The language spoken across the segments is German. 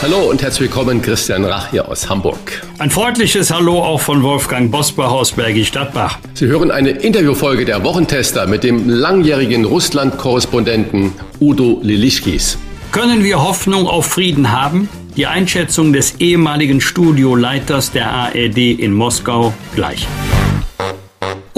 Hallo und herzlich willkommen, Christian Rach hier aus Hamburg. Ein freundliches Hallo auch von Wolfgang Bosbach aus Bergisch Stadtbach. Sie hören eine Interviewfolge der Wochentester mit dem langjährigen Russland-Korrespondenten Udo Lilischkis. Können wir Hoffnung auf Frieden haben? Die Einschätzung des ehemaligen Studioleiters der ARD in Moskau gleich.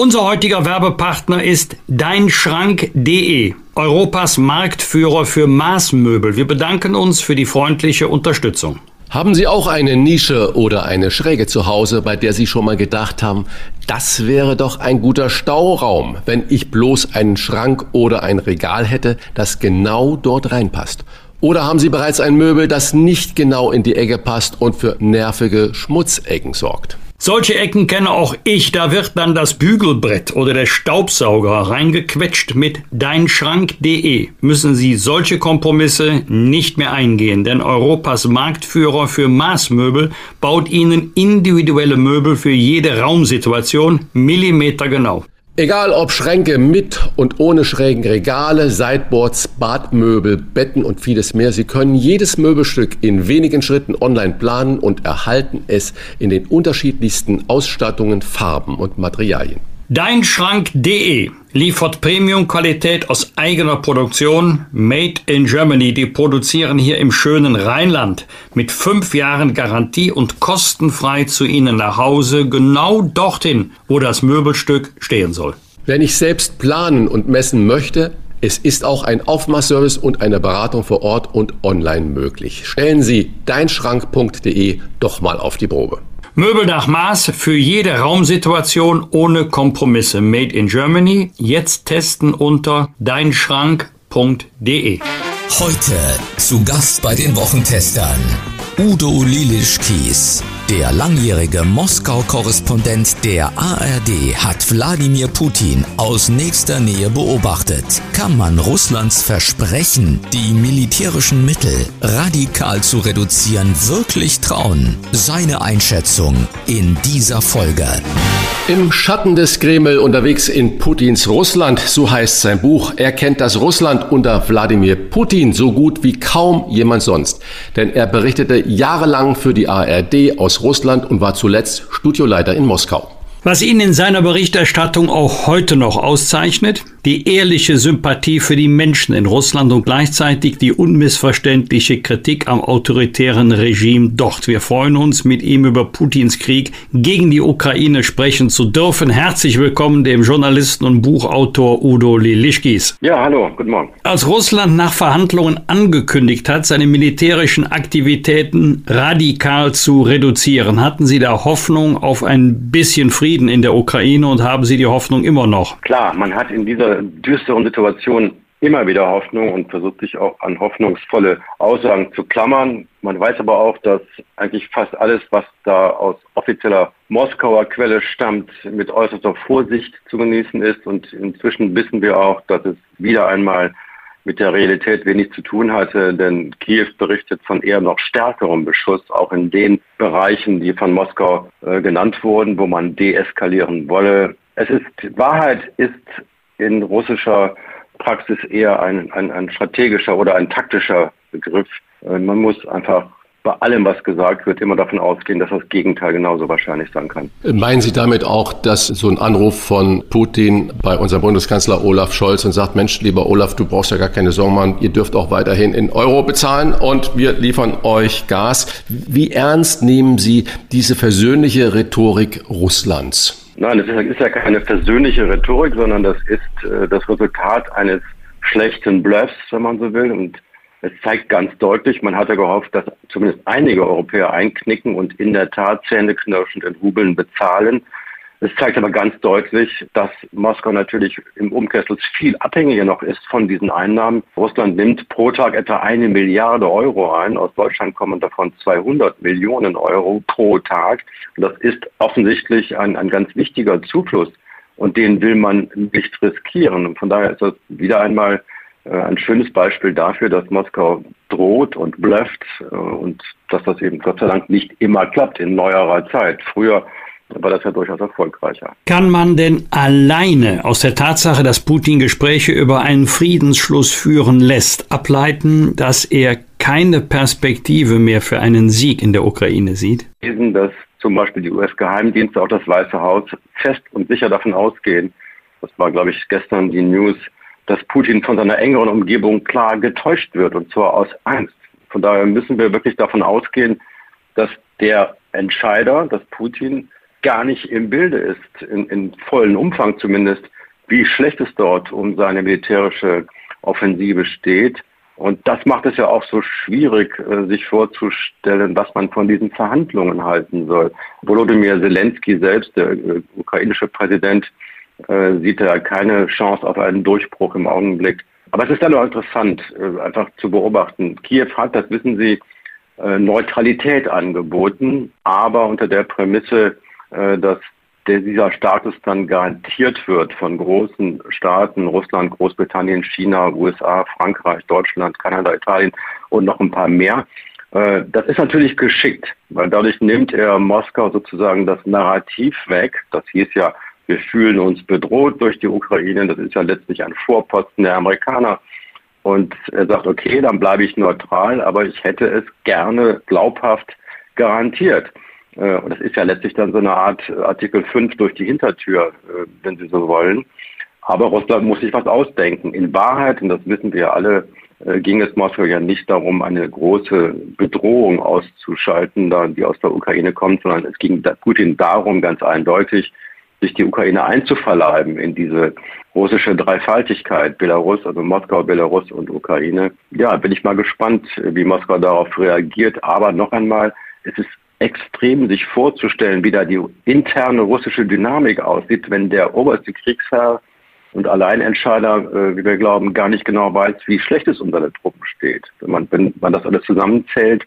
Unser heutiger Werbepartner ist deinschrank.de, Europas Marktführer für Maßmöbel. Wir bedanken uns für die freundliche Unterstützung. Haben Sie auch eine Nische oder eine Schräge zu Hause, bei der Sie schon mal gedacht haben, das wäre doch ein guter Stauraum, wenn ich bloß einen Schrank oder ein Regal hätte, das genau dort reinpasst? Oder haben Sie bereits ein Möbel, das nicht genau in die Ecke passt und für nervige Schmutzecken sorgt? Solche Ecken kenne auch ich. Da wird dann das Bügelbrett oder der Staubsauger reingequetscht mit deinschrank.de. Müssen Sie solche Kompromisse nicht mehr eingehen, denn Europas Marktführer für Maßmöbel baut Ihnen individuelle Möbel für jede Raumsituation millimetergenau. Egal ob Schränke mit und ohne schrägen Regale, Sideboards, Badmöbel, Betten und vieles mehr, Sie können jedes Möbelstück in wenigen Schritten online planen und erhalten es in den unterschiedlichsten Ausstattungen, Farben und Materialien. Deinschrank.de liefert Premium-Qualität aus eigener Produktion, made in Germany. Die produzieren hier im schönen Rheinland mit fünf Jahren Garantie und kostenfrei zu Ihnen nach Hause, genau dorthin, wo das Möbelstück stehen soll. Wenn ich selbst planen und messen möchte, es ist auch ein Aufmaßservice und eine Beratung vor Ort und online möglich. Stellen Sie deinschrank.de doch mal auf die Probe. Möbel nach Maß für jede Raumsituation ohne Kompromisse. Made in Germany. Jetzt testen unter deinschrank.de. Heute zu Gast bei den Wochentestern Udo Lilischkies. Der langjährige Moskau-Korrespondent der ARD hat Wladimir Putin aus nächster Nähe beobachtet. Kann man Russlands Versprechen, die militärischen Mittel radikal zu reduzieren, wirklich trauen? Seine Einschätzung in dieser Folge. Im Schatten des Kreml unterwegs in Putins Russland, so heißt sein Buch. Er kennt das Russland unter Wladimir Putin so gut wie kaum jemand sonst. Denn er berichtete jahrelang für die ARD aus Russland und war zuletzt Studioleiter in Moskau. Was ihn in seiner Berichterstattung auch heute noch auszeichnet, die ehrliche Sympathie für die Menschen in Russland und gleichzeitig die unmissverständliche Kritik am autoritären Regime dort. Wir freuen uns, mit ihm über Putins Krieg gegen die Ukraine sprechen zu dürfen. Herzlich willkommen dem Journalisten und Buchautor Udo Lilischkis. Ja, hallo, guten Morgen. Als Russland nach Verhandlungen angekündigt hat, seine militärischen Aktivitäten radikal zu reduzieren, hatten Sie da Hoffnung auf ein bisschen Frieden? Frieden in der Ukraine und haben Sie die Hoffnung immer noch? Klar, man hat in dieser düsteren Situation immer wieder Hoffnung und versucht sich auch an hoffnungsvolle Aussagen zu klammern. Man weiß aber auch, dass eigentlich fast alles, was da aus offizieller Moskauer Quelle stammt, mit äußerster Vorsicht zu genießen ist. Und inzwischen wissen wir auch, dass es wieder einmal mit der Realität wenig zu tun hatte, denn Kiew berichtet von eher noch stärkerem Beschuss, auch in den Bereichen, die von Moskau äh, genannt wurden, wo man deeskalieren wolle. Es ist, Wahrheit ist in russischer Praxis eher ein, ein, ein strategischer oder ein taktischer Begriff. Äh, man muss einfach bei allem, was gesagt wird, immer davon ausgehen, dass das Gegenteil genauso wahrscheinlich sein kann. Meinen Sie damit auch, dass so ein Anruf von Putin bei unserem Bundeskanzler Olaf Scholz und sagt, Mensch, lieber Olaf, du brauchst ja gar keine Sorgen machen, ihr dürft auch weiterhin in Euro bezahlen und wir liefern euch Gas. Wie ernst nehmen Sie diese versöhnliche Rhetorik Russlands? Nein, das ist ja keine versöhnliche Rhetorik, sondern das ist äh, das Resultat eines schlechten Bluffs, wenn man so will. Und es zeigt ganz deutlich, man hatte gehofft, dass zumindest einige Europäer einknicken und in der Tat zähneknirschend in Rubeln bezahlen. Es zeigt aber ganz deutlich, dass Moskau natürlich im Umkessel viel abhängiger noch ist von diesen Einnahmen. Russland nimmt pro Tag etwa eine Milliarde Euro ein. Aus Deutschland kommen davon 200 Millionen Euro pro Tag. Und das ist offensichtlich ein, ein ganz wichtiger Zufluss. Und den will man nicht riskieren. Und von daher ist das wieder einmal ein schönes Beispiel dafür, dass Moskau droht und blufft äh, und dass das eben Gott sei Dank nicht immer klappt in neuerer Zeit. Früher war das ja durchaus erfolgreicher. Kann man denn alleine aus der Tatsache, dass Putin Gespräche über einen Friedensschluss führen lässt, ableiten, dass er keine Perspektive mehr für einen Sieg in der Ukraine sieht? Dass zum Beispiel die US-Geheimdienste, auch das Weiße Haus, fest und sicher davon ausgehen, das war, glaube ich, gestern die News, dass Putin von seiner engeren Umgebung klar getäuscht wird, und zwar aus Angst. Von daher müssen wir wirklich davon ausgehen, dass der Entscheider, dass Putin gar nicht im Bilde ist, in, in vollen Umfang zumindest, wie schlecht es dort um seine militärische Offensive steht. Und das macht es ja auch so schwierig, äh, sich vorzustellen, was man von diesen Verhandlungen halten soll. Volodymyr Zelensky selbst, der äh, ukrainische Präsident, äh, sieht ja keine Chance auf einen Durchbruch im Augenblick. Aber es ist dann auch interessant, einfach zu beobachten. Kiew hat, das wissen Sie, Neutralität angeboten, aber unter der Prämisse, äh, dass dieser Status dann garantiert wird von großen Staaten, Russland, Großbritannien, China, USA, Frankreich, Deutschland, Kanada, Italien und noch ein paar mehr. Äh, das ist natürlich geschickt, weil dadurch nimmt er Moskau sozusagen das Narrativ weg. Das hieß ja, wir fühlen uns bedroht durch die Ukraine. Das ist ja letztlich ein Vorposten der Amerikaner. Und er sagt, okay, dann bleibe ich neutral, aber ich hätte es gerne glaubhaft garantiert. Äh, und das ist ja letztlich dann so eine Art Artikel 5 durch die Hintertür, äh, wenn Sie so wollen. Aber Russland muss sich was ausdenken. In Wahrheit, und das wissen wir alle, äh, ging es Moskau ja nicht darum, eine große Bedrohung auszuschalten, die aus der Ukraine kommt, sondern es ging Putin darum, ganz eindeutig, sich die Ukraine einzuverleiben in diese russische Dreifaltigkeit, Belarus, also Moskau, Belarus und Ukraine. Ja, bin ich mal gespannt, wie Moskau darauf reagiert. Aber noch einmal, es ist extrem sich vorzustellen, wie da die interne russische Dynamik aussieht, wenn der oberste Kriegsherr und Alleinentscheider, äh, wie wir glauben, gar nicht genau weiß, wie schlecht es um seine Truppen steht. Wenn man, wenn man das alles zusammenzählt,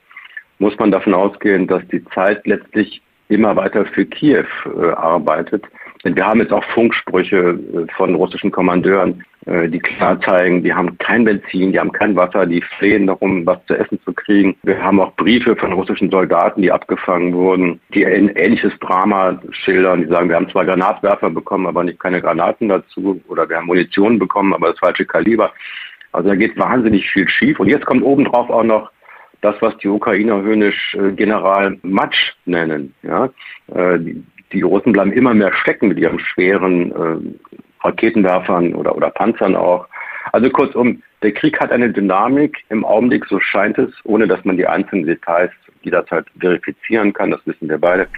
muss man davon ausgehen, dass die Zeit letztlich immer weiter für Kiew äh, arbeitet. Wir haben jetzt auch Funksprüche äh, von russischen Kommandeuren, äh, die klar zeigen, die haben kein Benzin, die haben kein Wasser, die flehen darum, was zu essen zu kriegen. Wir haben auch Briefe von russischen Soldaten, die abgefangen wurden, die ein ähnliches Drama schildern. Die sagen, wir haben zwar Granatwerfer bekommen, aber nicht keine Granaten dazu. Oder wir haben Munition bekommen, aber das falsche Kaliber. Also da geht wahnsinnig viel schief. Und jetzt kommt obendrauf auch noch das, was die Ukrainer höhnisch äh, General Matsch nennen. Ja? Die, die Russen bleiben immer mehr stecken mit ihren schweren äh, Raketenwerfern oder, oder Panzern auch. Also kurzum, der Krieg hat eine Dynamik im Augenblick, so scheint es, ohne dass man die einzelnen Details jederzeit verifizieren kann, das wissen wir beide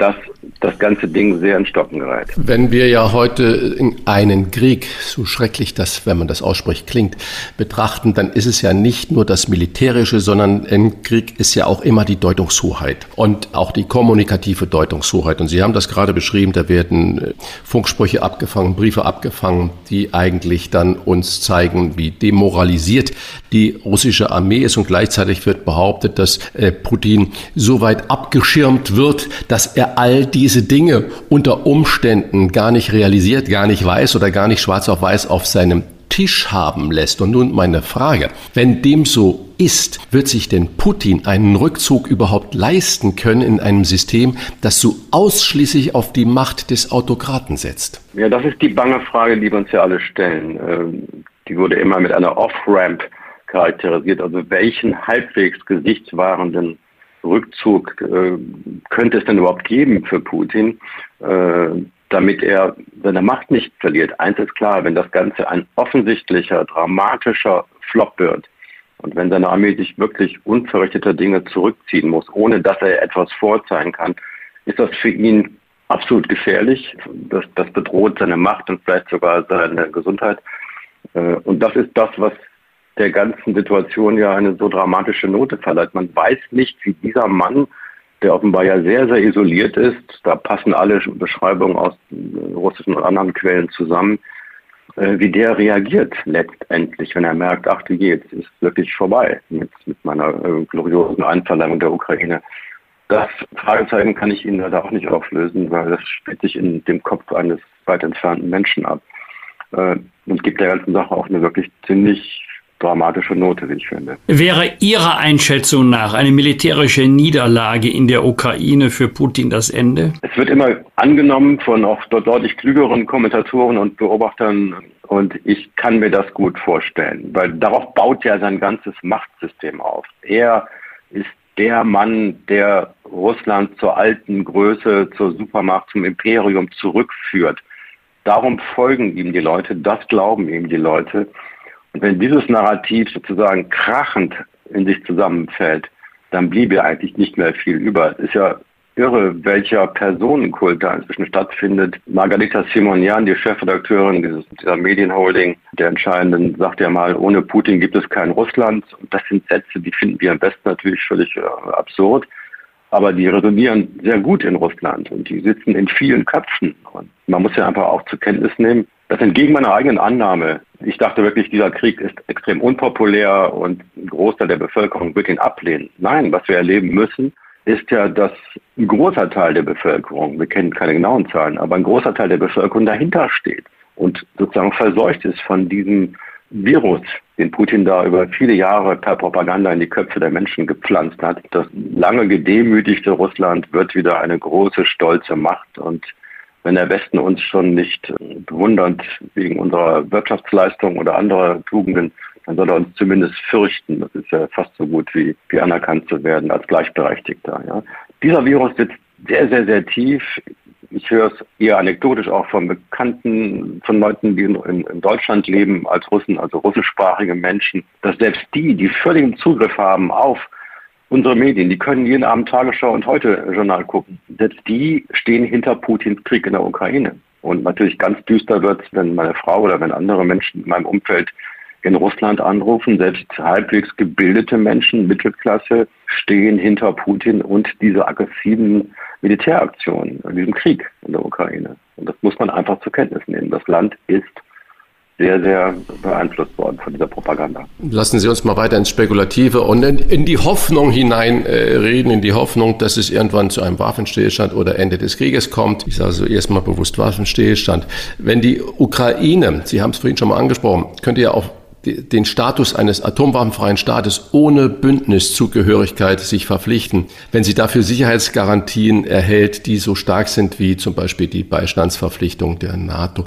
dass das ganze Ding sehr in Stocken gerät. Wenn wir ja heute einen Krieg, so schrecklich das, wenn man das ausspricht, klingt, betrachten, dann ist es ja nicht nur das Militärische, sondern ein Krieg ist ja auch immer die Deutungshoheit und auch die kommunikative Deutungshoheit. Und Sie haben das gerade beschrieben, da werden äh, Funksprüche abgefangen, Briefe abgefangen, die eigentlich dann uns zeigen, wie demoralisiert die russische Armee ist und gleichzeitig wird behauptet, dass äh, Putin so weit abgeschirmt wird, dass er all diese Dinge unter Umständen gar nicht realisiert, gar nicht weiß oder gar nicht schwarz auf weiß auf seinem Tisch haben lässt. Und nun meine Frage, wenn dem so ist, wird sich denn Putin einen Rückzug überhaupt leisten können in einem System, das so ausschließlich auf die Macht des Autokraten setzt? Ja, das ist die bange Frage, die wir uns ja alle stellen. Ähm, die wurde immer mit einer Off-Ramp charakterisiert. Also welchen halbwegs gesichtswahrenden Rückzug äh, könnte es denn überhaupt geben für Putin, äh, damit er seine Macht nicht verliert? Eins ist klar, wenn das Ganze ein offensichtlicher, dramatischer Flop wird und wenn seine Armee sich wirklich unverrichteter Dinge zurückziehen muss, ohne dass er etwas vorzeigen kann, ist das für ihn absolut gefährlich. Das, das bedroht seine Macht und vielleicht sogar seine Gesundheit. Äh, und das ist das, was der ganzen Situation ja eine so dramatische Note verleiht. Man weiß nicht, wie dieser Mann der offenbar ja sehr, sehr isoliert ist. Da passen alle Beschreibungen aus russischen und anderen Quellen zusammen, äh, wie der reagiert letztendlich, wenn er merkt, ach du jetzt ist wirklich vorbei mit, mit meiner äh, gloriosen Einverleihung der Ukraine. Das Fragezeichen kann ich Ihnen leider auch nicht auflösen, weil das spielt sich in dem Kopf eines weit entfernten Menschen ab. Äh, und gibt der ganzen Sache auch eine wirklich ziemlich dramatische Note, wie ich finde. Wäre Ihrer Einschätzung nach eine militärische Niederlage in der Ukraine für Putin das Ende? Es wird immer angenommen von auch dort deutlich klügeren Kommentatoren und Beobachtern und ich kann mir das gut vorstellen, weil darauf baut ja sein ganzes Machtsystem auf. Er ist der Mann, der Russland zur alten Größe, zur Supermacht, zum Imperium zurückführt. Darum folgen ihm die Leute, das glauben ihm die Leute. Wenn dieses Narrativ sozusagen krachend in sich zusammenfällt, dann bliebe eigentlich nicht mehr viel über. Es ist ja irre, welcher Personenkult da inzwischen stattfindet. Margarita Simonian, die Chefredakteurin dieser Medienholding, der entscheidenden, sagt ja mal, ohne Putin gibt es kein Russland. Und das sind Sätze, die finden wir am besten natürlich völlig äh, absurd. Aber die resonieren sehr gut in Russland und die sitzen in vielen Köpfen. Und man muss ja einfach auch zur Kenntnis nehmen, das entgegen meiner eigenen Annahme. Ich dachte wirklich, dieser Krieg ist extrem unpopulär und ein Großteil der Bevölkerung wird ihn ablehnen. Nein, was wir erleben müssen, ist ja, dass ein großer Teil der Bevölkerung, wir kennen keine genauen Zahlen, aber ein großer Teil der Bevölkerung dahinter steht und sozusagen verseucht ist von diesem Virus, den Putin da über viele Jahre per Propaganda in die Köpfe der Menschen gepflanzt hat. Das lange gedemütigte Russland wird wieder eine große, stolze Macht und wenn der Westen uns schon nicht äh, bewundert wegen unserer Wirtschaftsleistung oder anderer Tugenden, dann soll er uns zumindest fürchten. Das ist ja fast so gut wie, wie anerkannt zu werden als Gleichberechtigter. Ja. Dieser Virus sitzt sehr, sehr, sehr tief. Ich höre es eher anekdotisch auch von Bekannten, von Leuten, die in, in, Deutschland leben als Russen, also russischsprachige Menschen, dass selbst die, die völligen Zugriff haben auf unsere Medien, die können jeden Abend Tagesschau und heute Journal gucken. Selbst die stehen hinter Putins Krieg in der Ukraine. Und natürlich ganz düster wird es, wenn meine Frau oder wenn andere Menschen in meinem Umfeld in Russland anrufen. Selbst halbwegs gebildete Menschen, Mittelklasse, stehen hinter Putin und dieser aggressiven Militäraktion, diesem Krieg in der Ukraine. Und das muss man einfach zur Kenntnis nehmen. Das Land ist sehr, sehr beeinflusst worden von dieser Propaganda. Lassen Sie uns mal weiter ins Spekulative und in, in die Hoffnung hineinreden, äh, in die Hoffnung, dass es irgendwann zu einem Waffenstillstand oder Ende des Krieges kommt. Ich sage so erstmal bewusst Waffenstillstand. Wenn die Ukraine, Sie haben es vorhin schon mal angesprochen, könnte ja auch den Status eines atomwaffenfreien Staates ohne Bündniszugehörigkeit sich verpflichten, wenn sie dafür Sicherheitsgarantien erhält, die so stark sind wie zum Beispiel die Beistandsverpflichtung der NATO.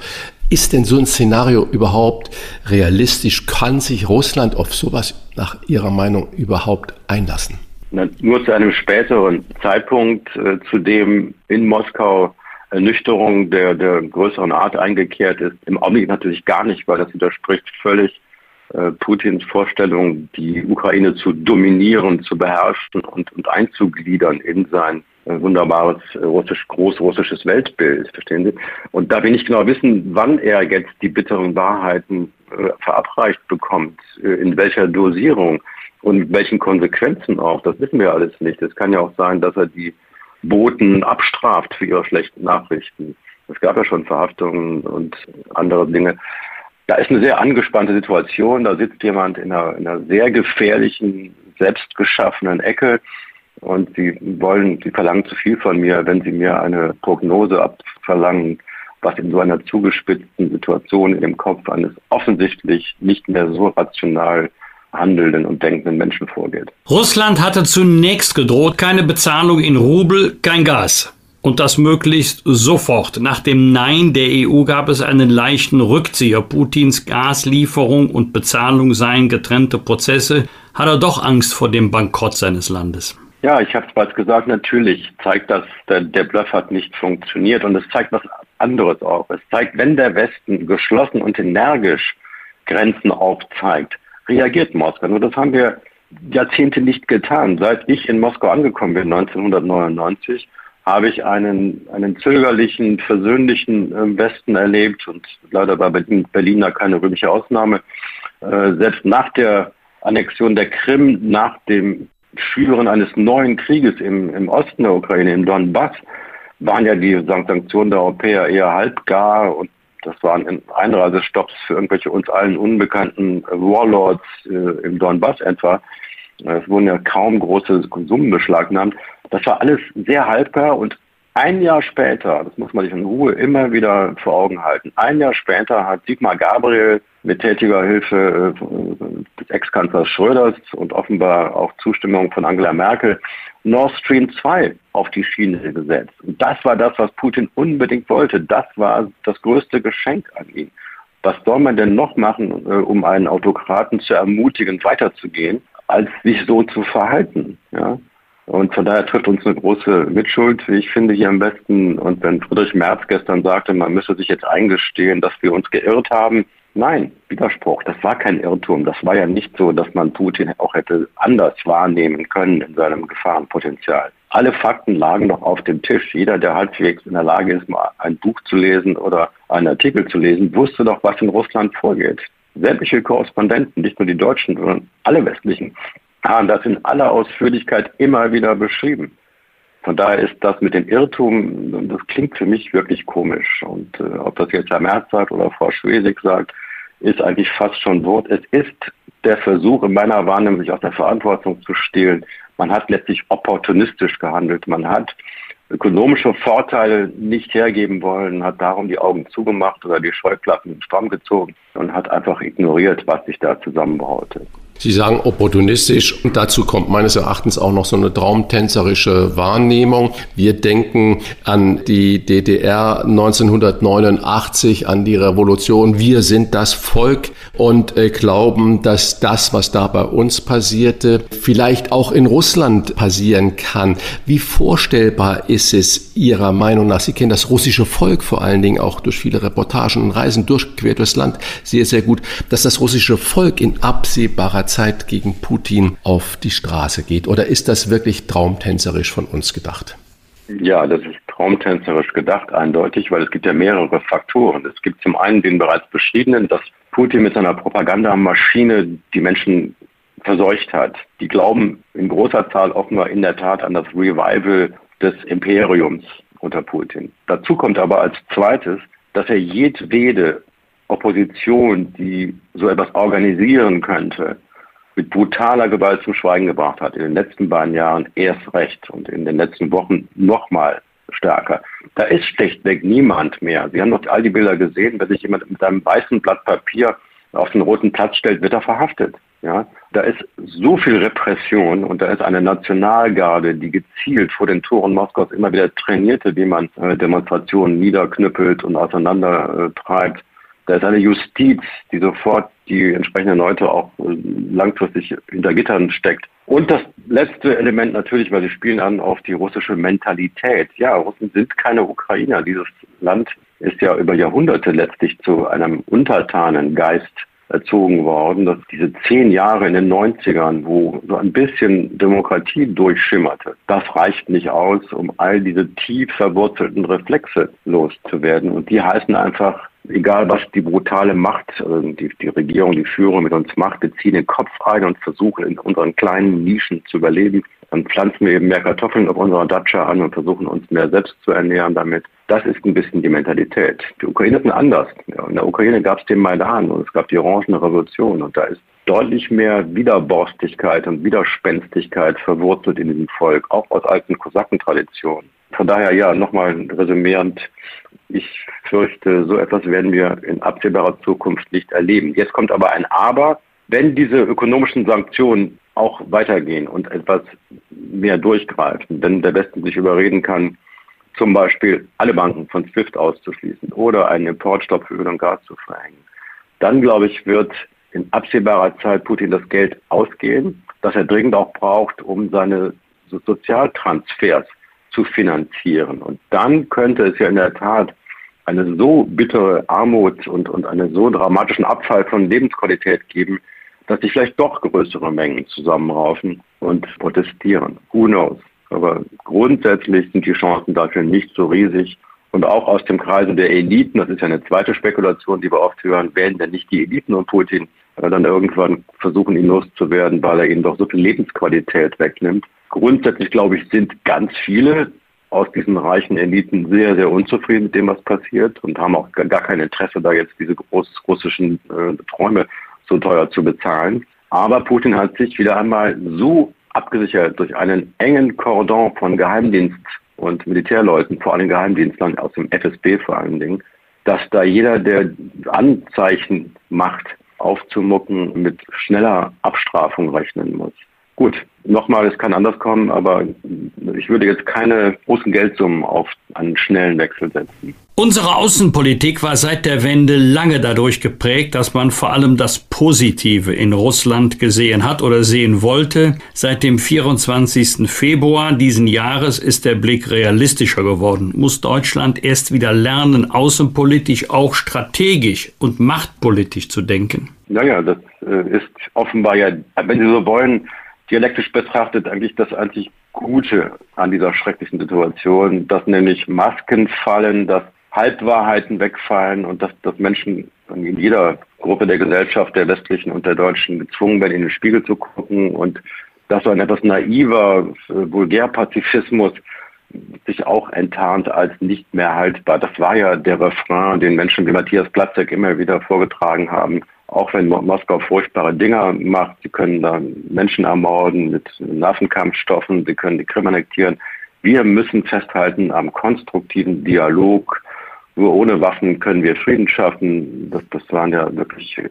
Ist denn so ein Szenario überhaupt realistisch? Kann sich Russland auf sowas nach Ihrer Meinung überhaupt einlassen? Nur zu einem späteren Zeitpunkt, äh, zu dem in Moskau Ernüchterung der, der größeren Art eingekehrt ist. Im Augenblick natürlich gar nicht, weil das widerspricht völlig Putins Vorstellung, die Ukraine zu dominieren, zu beherrschen und, und einzugliedern in sein äh, wunderbares äh, russisch, großrussisches Weltbild, verstehen Sie? Und da wir nicht genau wissen, wann er jetzt die bitteren Wahrheiten äh, verabreicht bekommt, äh, in welcher Dosierung und welchen Konsequenzen auch, das wissen wir alles nicht. Es kann ja auch sein, dass er die Boten abstraft für ihre schlechten Nachrichten. Es gab ja schon Verhaftungen und andere Dinge. Da ist eine sehr angespannte Situation. Da sitzt jemand in einer, in einer sehr gefährlichen, selbstgeschaffenen Ecke und sie wollen, sie verlangen zu viel von mir, wenn sie mir eine Prognose abverlangen, was in so einer zugespitzten Situation in dem Kopf eines offensichtlich nicht mehr so rational handelnden und denkenden Menschen vorgeht. Russland hatte zunächst gedroht, keine Bezahlung in Rubel, kein Gas. Und das möglichst sofort. Nach dem Nein der EU gab es einen leichten Rückzieher. Putins Gaslieferung und Bezahlung seien getrennte Prozesse. Hat er doch Angst vor dem Bankrott seines Landes? Ja, ich habe es bereits gesagt, natürlich zeigt das, der, der Bluff hat nicht funktioniert und es zeigt was anderes auch. Es zeigt, wenn der Westen geschlossen und energisch Grenzen aufzeigt, reagiert Moskau. Nur das haben wir Jahrzehnte nicht getan. Seit ich in Moskau angekommen bin, 1999, habe ich einen, einen zögerlichen, versöhnlichen äh, Westen erlebt und leider war Berlin, Berliner keine römische Ausnahme. Äh, selbst nach der Annexion der Krim, nach dem Schülerin eines neuen Krieges im, im Osten der Ukraine, im Donbass, waren ja die Sanktionen der Europäer eher halbgar und das waren Einreisestopps für irgendwelche uns allen unbekannten Warlords äh, im Donbass etwa. Es wurden ja kaum große Summen beschlagnahmt. Das war alles sehr halbgar und ein Jahr später, das muss man sich in Ruhe immer wieder vor Augen halten, ein Jahr später hat Sigmar Gabriel mit tätiger Hilfe äh, des Ex-Kanzlers Schröders und offenbar auch Zustimmung von Angela Merkel Nord Stream 2 auf die Schiene gesetzt. Und das war das, was Putin unbedingt wollte. Das war das größte Geschenk an ihn. Was soll man denn noch machen, äh, um einen Autokraten zu ermutigen, weiterzugehen, als sich so zu verhalten? Ja? Und von daher trifft uns eine große Mitschuld, wie ich finde, hier am besten. Und wenn Friedrich Merz gestern sagte, man müsse sich jetzt eingestehen, dass wir uns geirrt haben, nein, Widerspruch, das war kein Irrtum. Das war ja nicht so, dass man Putin auch hätte anders wahrnehmen können in seinem Gefahrenpotenzial. Alle Fakten lagen doch auf dem Tisch. Jeder, der halbwegs in der Lage ist, mal ein Buch zu lesen oder einen Artikel zu lesen, wusste doch, was in Russland vorgeht. Sämtliche Korrespondenten, nicht nur die Deutschen, sondern alle westlichen, haben das in aller Ausführlichkeit immer wieder beschrieben. Von daher ist das mit dem Irrtum, das klingt für mich wirklich komisch. Und äh, ob das jetzt Herr Merz sagt oder Frau Schwesig sagt, ist eigentlich fast schon Wort. Es ist der Versuch, in meiner Wahrnehmung sich aus der Verantwortung zu stehlen. Man hat letztlich opportunistisch gehandelt. Man hat ökonomische Vorteile nicht hergeben wollen, hat darum die Augen zugemacht oder die Scheuklappen stramm gezogen und hat einfach ignoriert, was sich da zusammenbraute. Sie sagen opportunistisch und dazu kommt meines Erachtens auch noch so eine traumtänzerische Wahrnehmung. Wir denken an die DDR 1989, an die Revolution. Wir sind das Volk und äh, glauben, dass das, was da bei uns passierte, vielleicht auch in Russland passieren kann. Wie vorstellbar ist es Ihrer Meinung nach? Sie kennen das russische Volk vor allen Dingen auch durch viele Reportagen und Reisen durchquert durchs Land sehr, sehr gut, dass das russische Volk in absehbarer Zeit gegen Putin auf die Straße geht? Oder ist das wirklich traumtänzerisch von uns gedacht? Ja, das ist traumtänzerisch gedacht, eindeutig, weil es gibt ja mehrere Faktoren. Es gibt zum einen den bereits beschriebenen, dass Putin mit seiner Propagandamaschine die Menschen verseucht hat. Die glauben in großer Zahl offenbar in der Tat an das Revival des Imperiums unter Putin. Dazu kommt aber als zweites, dass er jedwede Opposition, die so etwas organisieren könnte, mit brutaler Gewalt zum Schweigen gebracht hat. In den letzten beiden Jahren erst recht und in den letzten Wochen nochmal stärker. Da ist schlechtweg niemand mehr. Sie haben doch all die Bilder gesehen, wenn sich jemand mit einem weißen Blatt Papier auf den roten Platz stellt, wird er verhaftet. Ja, da ist so viel Repression und da ist eine Nationalgarde, die gezielt vor den Toren Moskaus immer wieder trainierte, wie man äh, Demonstrationen niederknüppelt und auseinandertreibt. Äh, da ist eine Justiz, die sofort die entsprechenden Leute auch äh, langfristig hinter Gittern steckt. Und das letzte Element natürlich, weil Sie spielen an auf die russische Mentalität. Ja, Russen sind keine Ukrainer. Dieses Land ist ja über Jahrhunderte letztlich zu einem untertanen Geist erzogen worden, dass diese zehn Jahre in den 90ern, wo so ein bisschen Demokratie durchschimmerte, das reicht nicht aus, um all diese tief verwurzelten Reflexe loszuwerden. Und die heißen einfach egal was die brutale Macht, also die, die Regierung, die Führung mit uns macht, wir ziehen den Kopf ein und versuchen in unseren kleinen Nischen zu überleben. Dann pflanzen wir eben mehr Kartoffeln auf unserer Datscha an und versuchen uns mehr selbst zu ernähren damit. Das ist ein bisschen die Mentalität. Die Ukraine ist anders. In der Ukraine gab es den Maidan und es gab die Orangene Revolution und da ist deutlich mehr Widerborstigkeit und Widerspenstigkeit verwurzelt in diesem Volk, auch aus alten Kosakentraditionen. Von daher ja, nochmal resümierend, ich fürchte, so etwas werden wir in absehbarer Zukunft nicht erleben. Jetzt kommt aber ein Aber. Wenn diese ökonomischen Sanktionen auch weitergehen und etwas mehr durchgreifen, wenn der Westen sich überreden kann, zum Beispiel alle Banken von SWIFT auszuschließen oder einen Importstopp für Öl und Gas zu verhängen, dann glaube ich, wird in absehbarer Zeit Putin das Geld ausgehen, das er dringend auch braucht, um seine Sozialtransfers zu finanzieren. Und dann könnte es ja in der Tat eine so bittere Armut und, und einen so dramatischen Abfall von Lebensqualität geben, dass sich vielleicht doch größere Mengen zusammenraufen und protestieren. Who knows? Aber grundsätzlich sind die Chancen dafür nicht so riesig. Und auch aus dem Kreise der Eliten, das ist ja eine zweite Spekulation, die wir oft hören, werden denn nicht die Eliten und Putin dann irgendwann versuchen, ihn loszuwerden, weil er ihnen doch so viel Lebensqualität wegnimmt. Grundsätzlich, glaube ich, sind ganz viele aus diesen reichen Eliten sehr, sehr unzufrieden mit dem, was passiert und haben auch gar kein Interesse, da jetzt diese groß, russischen äh, Träume so teuer zu bezahlen. Aber Putin hat sich wieder einmal so abgesichert durch einen engen Kordon von Geheimdienst und Militärleuten, vor allem Geheimdienstlern aus dem FSB vor allen Dingen, dass da jeder, der Anzeichen macht, aufzumucken, mit schneller Abstrafung rechnen muss. Gut, nochmal, es kann anders kommen, aber ich würde jetzt keine großen Geldsummen auf einen schnellen Wechsel setzen. Unsere Außenpolitik war seit der Wende lange dadurch geprägt, dass man vor allem das Positive in Russland gesehen hat oder sehen wollte. Seit dem 24. Februar diesen Jahres ist der Blick realistischer geworden. Muss Deutschland erst wieder lernen, außenpolitisch auch strategisch und machtpolitisch zu denken? Naja, das äh, ist offenbar ja, wenn Sie so wollen, dialektisch betrachtet eigentlich das einzig Gute an dieser schrecklichen Situation, dass nämlich Masken fallen, dass Halbwahrheiten wegfallen und dass, dass Menschen in jeder Gruppe der Gesellschaft, der westlichen und der deutschen, gezwungen werden, in den Spiegel zu gucken und dass so ein etwas naiver Vulgärpazifismus sich auch enttarnt als nicht mehr haltbar. Das war ja der Refrain, den Menschen wie Matthias Platzek immer wieder vorgetragen haben. Auch wenn Moskau furchtbare Dinger macht, sie können da Menschen ermorden mit Waffenkampfstoffen, sie können die Krim annektieren. Wir müssen festhalten am konstruktiven Dialog, nur ohne Waffen können wir Frieden schaffen. Das, das waren ja wirklich äh,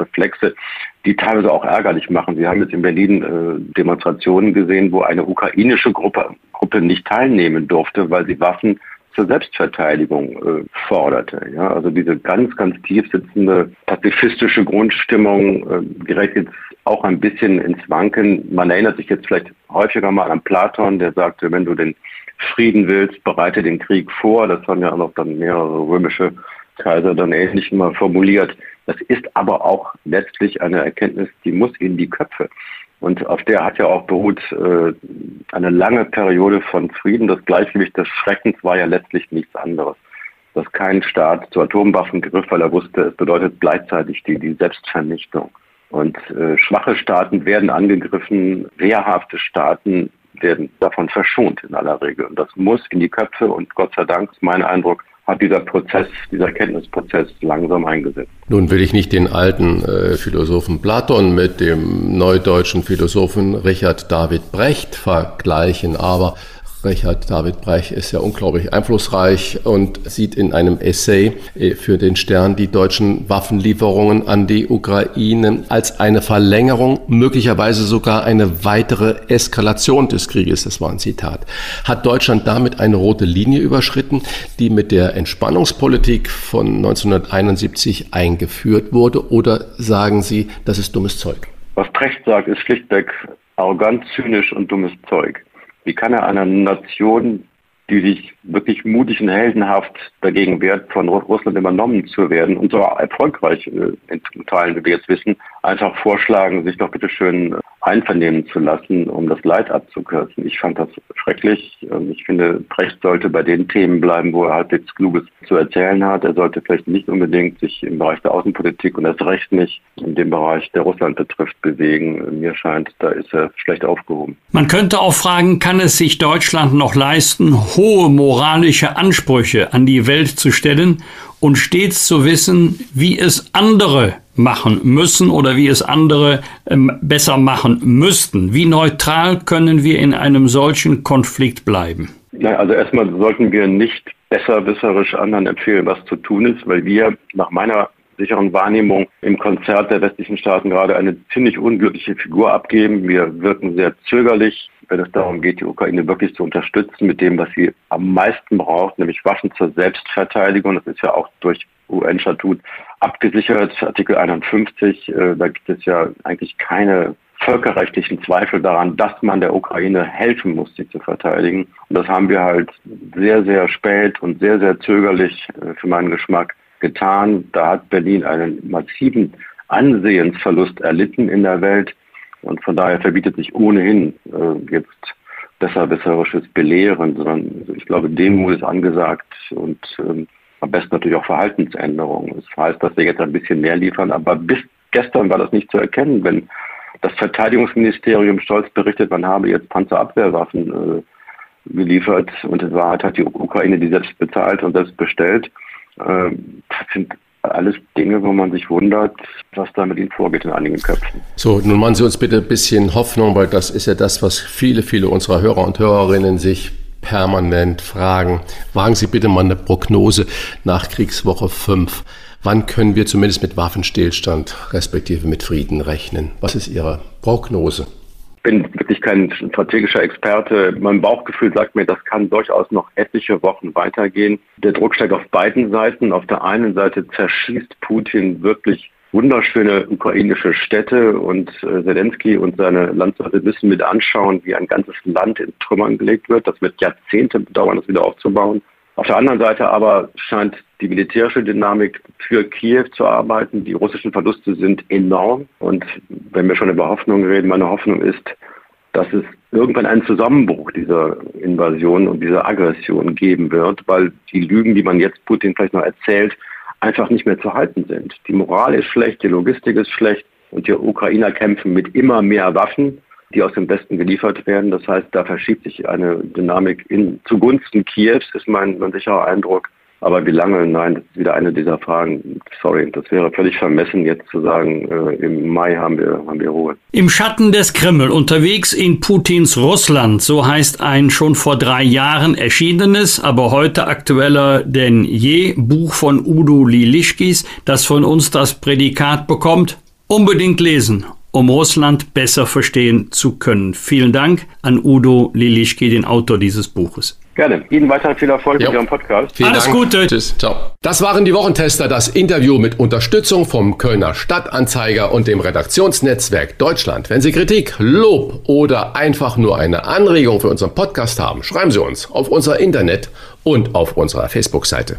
Reflexe, die teilweise auch ärgerlich machen. Sie haben jetzt in Berlin äh, Demonstrationen gesehen, wo eine ukrainische Gruppe, Gruppe nicht teilnehmen durfte, weil sie Waffen zur Selbstverteidigung äh, forderte. Ja, also diese ganz, ganz tief sitzende pazifistische Grundstimmung äh, gerät jetzt auch ein bisschen ins Wanken. Man erinnert sich jetzt vielleicht häufiger mal an Platon, der sagte, wenn du den Frieden willst, bereite den Krieg vor. Das haben ja auch noch dann mehrere römische Kaiser dann ähnlich mal formuliert. Das ist aber auch letztlich eine Erkenntnis, die muss in die Köpfe. Und auf der hat ja auch beruht äh, eine lange Periode von Frieden. Das Gleichgewicht des Schreckens war ja letztlich nichts anderes. Dass kein Staat zu Atomwaffen griff, weil er wusste, es bedeutet gleichzeitig die, die Selbstvernichtung. Und äh, schwache Staaten werden angegriffen, wehrhafte Staaten werden davon verschont in aller Regel. Und das muss in die Köpfe und Gott sei Dank ist mein Eindruck, hat dieser Prozess, dieser Erkenntnisprozess langsam eingesetzt. Nun will ich nicht den alten äh, Philosophen Platon mit dem neudeutschen Philosophen Richard David Brecht vergleichen, aber Richard David Brecht ist ja unglaublich einflussreich und sieht in einem Essay äh, für den Stern die deutschen Waffenlieferungen an die Ukraine als eine Verlängerung, möglicherweise sogar eine weitere Eskalation des Krieges. Das war ein Zitat. Hat Deutschland damit eine rote Linie überschritten, die mit der Entspannungspolitik von 1971 eingeführt wurde? Oder sagen Sie, das ist dummes Zeug? Was Brecht sagt, ist schlichtweg arrogant, zynisch und dummes Zeug. Wie kann er einer Nation, die sich wirklich mutig und heldenhaft dagegen wehrt, von Russland übernommen zu werden und so erfolgreich äh, in Teilen, wie wir jetzt wissen, einfach vorschlagen, sich doch bitte schön einvernehmen zu lassen, um das Leid abzukürzen. Ich fand das schrecklich. Ich finde, Brecht sollte bei den Themen bleiben, wo er halbwegs Kluges zu erzählen hat. Er sollte vielleicht nicht unbedingt sich im Bereich der Außenpolitik und erst recht nicht in dem Bereich, der Russland betrifft, bewegen. Mir scheint, da ist er schlecht aufgehoben. Man könnte auch fragen, kann es sich Deutschland noch leisten, hohe moralische Ansprüche an die Welt zu stellen und stets zu wissen, wie es andere machen müssen oder wie es andere ähm, besser machen müssten. Wie neutral können wir in einem solchen Konflikt bleiben? Na, also erstmal sollten wir nicht besserwisserisch anderen empfehlen, was zu tun ist, weil wir nach meiner sicheren Wahrnehmung im Konzert der westlichen Staaten gerade eine ziemlich unglückliche Figur abgeben. Wir wirken sehr zögerlich, wenn es darum geht, die Ukraine wirklich zu unterstützen mit dem, was sie am meisten braucht, nämlich Waffen zur Selbstverteidigung. Das ist ja auch durch UN-Statut abgesichert, Artikel 51. Äh, da gibt es ja eigentlich keine völkerrechtlichen Zweifel daran, dass man der Ukraine helfen muss, sie zu verteidigen. Und das haben wir halt sehr, sehr spät und sehr, sehr zögerlich äh, für meinen Geschmack getan. Da hat Berlin einen massiven Ansehensverlust erlitten in der Welt. Und von daher verbietet sich ohnehin äh, jetzt besserwisserisches Belehren, sondern ich glaube, Demut ist angesagt und ähm, am besten natürlich auch Verhaltensänderungen. Das heißt, dass wir jetzt ein bisschen mehr liefern, aber bis gestern war das nicht zu erkennen, wenn das Verteidigungsministerium stolz berichtet, man habe jetzt Panzerabwehrwaffen äh, geliefert und in Wahrheit hat die Ukraine die selbst bezahlt und selbst bestellt. Äh, das sind alles Dinge, wo man sich wundert, was da mit ihnen vorgeht in einigen Köpfen. So, nun machen Sie uns bitte ein bisschen Hoffnung, weil das ist ja das, was viele, viele unserer Hörer und Hörerinnen sich permanent fragen. Wagen Sie bitte mal eine Prognose nach Kriegswoche 5. Wann können wir zumindest mit Waffenstillstand respektive mit Frieden rechnen? Was ist Ihre Prognose? Ich bin wirklich kein strategischer Experte. Mein Bauchgefühl sagt mir, das kann durchaus noch etliche Wochen weitergehen. Der Druck steigt auf beiden Seiten. Auf der einen Seite zerschießt Putin wirklich wunderschöne ukrainische Städte und äh, Zelensky und seine Landsleute müssen mit anschauen, wie ein ganzes Land in Trümmern gelegt wird. Das wird Jahrzehnte dauern, das wieder aufzubauen. Auf der anderen Seite aber scheint die militärische Dynamik für Kiew zu arbeiten. Die russischen Verluste sind enorm. Und wenn wir schon über Hoffnung reden, meine Hoffnung ist, dass es irgendwann einen Zusammenbruch dieser Invasion und dieser Aggression geben wird, weil die Lügen, die man jetzt Putin vielleicht noch erzählt, einfach nicht mehr zu halten sind. Die Moral ist schlecht, die Logistik ist schlecht und die Ukrainer kämpfen mit immer mehr Waffen, die aus dem Westen geliefert werden. Das heißt, da verschiebt sich eine Dynamik in, zugunsten Kiews, ist mein, mein sicherer Eindruck. Aber wie lange? Nein, das ist wieder eine dieser Fragen. Sorry, das wäre völlig vermessen, jetzt zu sagen, äh, im Mai haben wir, haben wir Ruhe. Im Schatten des Kreml, unterwegs in Putins Russland, so heißt ein schon vor drei Jahren erschienenes, aber heute aktueller denn je Buch von Udo Lilischkis, das von uns das Prädikat bekommt. Unbedingt lesen um Russland besser verstehen zu können. Vielen Dank an Udo Lilischki, den Autor dieses Buches. Gerne. Ihnen weiterhin viel Erfolg jo. mit Ihrem Podcast. Vielen Alles Dank. Gute. Tschüss. Ciao. Das waren die Wochentester, das Interview mit Unterstützung vom Kölner Stadtanzeiger und dem Redaktionsnetzwerk Deutschland. Wenn Sie Kritik, Lob oder einfach nur eine Anregung für unseren Podcast haben, schreiben Sie uns auf unser Internet und auf unserer Facebook-Seite.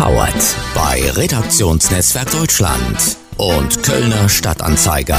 Powered bei Redaktionsnetzwerk Deutschland und Kölner Stadtanzeiger.